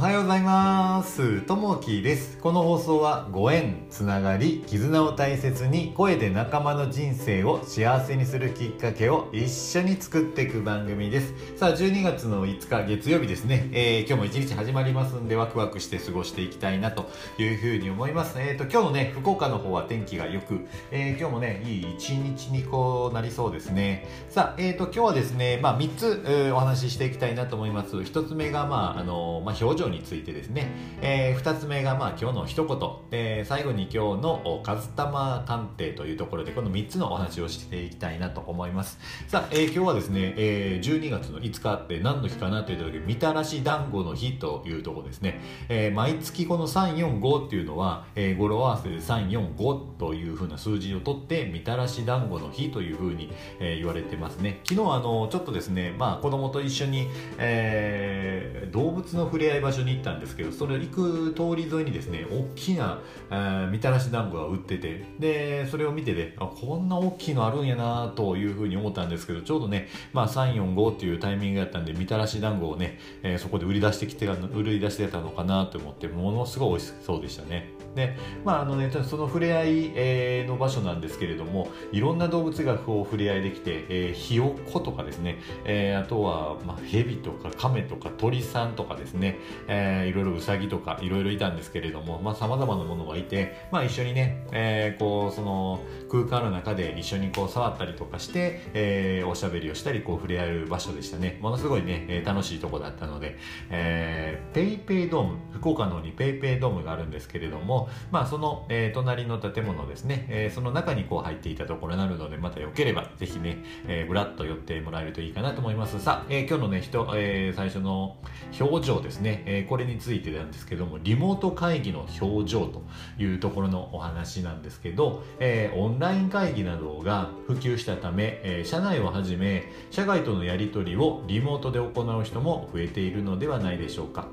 はようございます。ともきです。この放送はご縁つながり絆を大切に声で仲間の人生を幸せにするきっかけを一緒に作っていく番組です。さあ12月の5日月曜日ですね、えー、今日も一日始まりますんでワクワクして過ごしていきたいなというふうに思います。えっ、ー、と今日のね福岡の方は天気が良く、えー、今日もねいい一日にこうなりそうですね。さあえっ、と今日はですねまあ3つ、えー、お話ししていきたいなと思います。1つ目がまああのまあ表情についてですね、えー、2つ目がまあ今日の一言、えー、最後に今日の和玉鑑定というところでこの3つのお話をしていきたいなと思います。さあ、えー、今日はですね、えー、12月の5日って何の日かなというとみたらし団子の日というところですね、えー、毎月この345っていうのは、えー、語呂合わせで345というふうな数字を取ってみたらし団子の日というふうに、えー、言われてますね。昨日あのちょっとですねまあ子供と一緒に、えー、動物の触れ合い場場所に行ったんですけどそれ行く通り沿いにですね大きな、えー、みたらし団子が売っててでそれを見てねあこんな大きいのあるんやなというふうに思ったんですけどちょうどね、まあ、345っていうタイミングだったんでみたらし団子をね、えー、そこで売り出してきて売り出してたのかなと思ってものすごい美味しそうでしたね。でまああのねその触れ合い、え、の場所なんですけれどもいろんな動物がこう触れ合いできて、えー、ひよことかですね、えー、あとは、まあ、ヘビとかカメとか鳥さんとかですね、えー、いろいろウサギとかいろいろいたんですけれども、まあ、様々なものがいて、まあ、一緒にね、えー、こう、その空間の中で一緒にこう触ったりとかして、えー、おしゃべりをしたり、こう触れ合える場所でしたね。ものすごいね、楽しいとこだったので、えー、ペイペイドーム、福岡の方にペイペイドームがあるんですけれども、まあ、その、えー、隣の建物ですね、えー、その中にこう入っていたところになるので、またよければ、ぜひね、えー、ぶらっと寄ってもらえるといいかなと思います。さあ、えー、今日のね、人、えー、最初の表情ですね、えー、これについてなんですけども、リモート会議の表情というところのお話なんですけど、えー、オンライン会議などが普及したため、えー、社内をはじめ社外とのやり取りをリモートで行う人も増えているのではないでしょうか。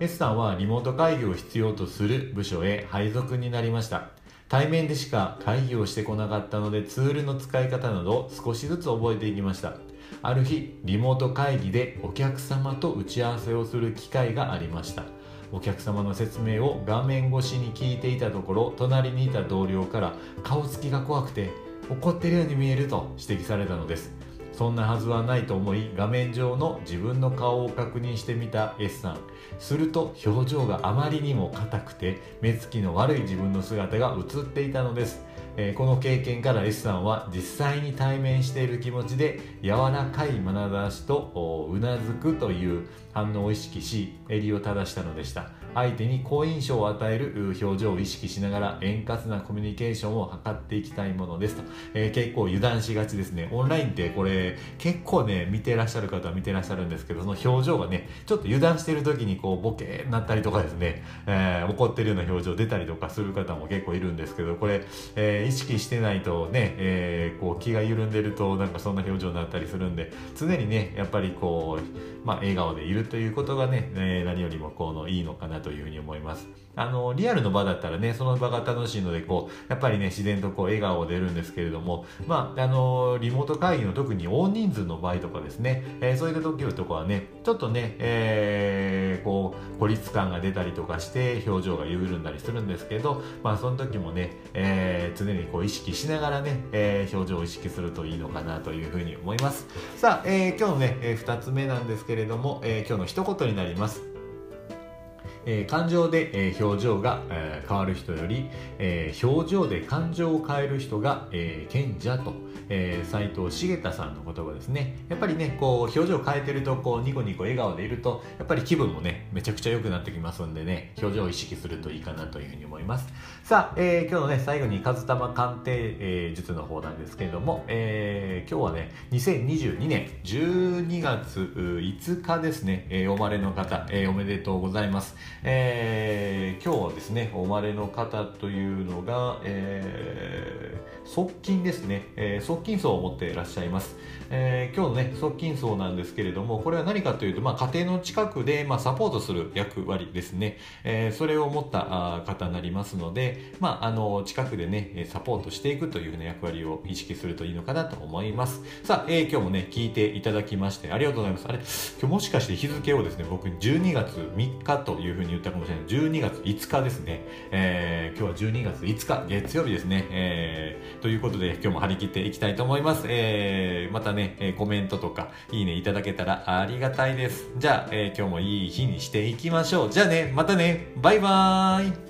S さんはリモート会議を必要とする部署へ配属になりました。対面でしか会議をしてこなかったのでツールの使い方など少しずつ覚えていきました。ある日リモート会議でお客様と打ち合わせをする機会がありました。お客様の説明を画面越しに聞いていたところ隣にいた同僚から顔つきが怖くて怒ってるように見えると指摘されたのです。そんなはずはないと思い画面上の自分の顔を確認してみた S さん。すると表情があまりにも硬くて目つきの悪い自分の姿が映っていたのです。えー、この経験から S さんは実際に対面している気持ちで柔らかい眼差しとうなずくという反応を意識し襟を正したのでした相手に好印象を与える表情を意識しながら円滑なコミュニケーションを図っていきたいものですと、えー、結構油断しがちですね。オンラインってこれ結構ね見てらっしゃる方は見てらっしゃるんですけどその表情がねちょっと油断してる時にこうボケになったりとかですね、えー、怒ってるような表情出たりとかする方も結構いるんですけどこれ、えー、意識してないとね、えー、こう気が緩んでるとなんかそんな表情になったりするんで常にねやっぱりこう、まあ、笑顔でいるということがね、えー、何よりもこのいいのかなというふうに思います。あの、リアルの場だったらね、その場が楽しいので、こう、やっぱりね、自然とこう、笑顔出るんですけれども、まあ、あの、リモート会議の特に大人数の場合とかですね、えー、そういった時とかはね、ちょっとね、えー、こう、孤立感が出たりとかして、表情が緩んだりするんですけど、まあ、その時もね、えー、常常にこう、意識しながらね、えー、表情を意識するといいのかなというふうに思います。さあ、えー、今日のね、えー、2つ目なんですけれども、えー、今日の一言になります。えー、感情で、えー、表情が、えー、変わる人より、えー、表情で感情を変える人が、えー、賢者と、えー、斉藤茂太さんの言葉ですね。やっぱりねこう表情を変えてるとこうニコニコ笑顔でいるとやっぱり気分もねめちゃくちゃ良くなってきますんでね表情を意識するといいかなというふうに思います。さあ、えー、今日のね最後に和玉鑑定、えー、術の方なんですけれども、えー、今日はね2022年12月5日ですね、えー、お生まれの方、えー、おめでとうございます。えー、今日はですねお生まれの方というのが、えー、側近ですね、えー、側近層を持っていらっしゃいます、えー、今日のね側近層なんですけれどもこれは何かというと、まあ、家庭の近くで、まあ、サポートする役割ですね、えー、それを持った方になりますので、まあ、あの近くでねサポートしていくという、ね、役割を意識するといいのかなと思います。さあ、えー、今日もね聞いていただきましてありがとうございます。あれ？今日もしかして日付をですね僕12月3日というふうに言ったかもしれない。12月5日ですね、えー、今日は12月5日月曜日ですね、えー、ということで今日も張り切っていきたいと思います、えー、またねコメントとかいいねいただけたらありがたいです。じゃあ、え、今日もいい日にしていきましょう。じゃあねまたね。バイバーイ。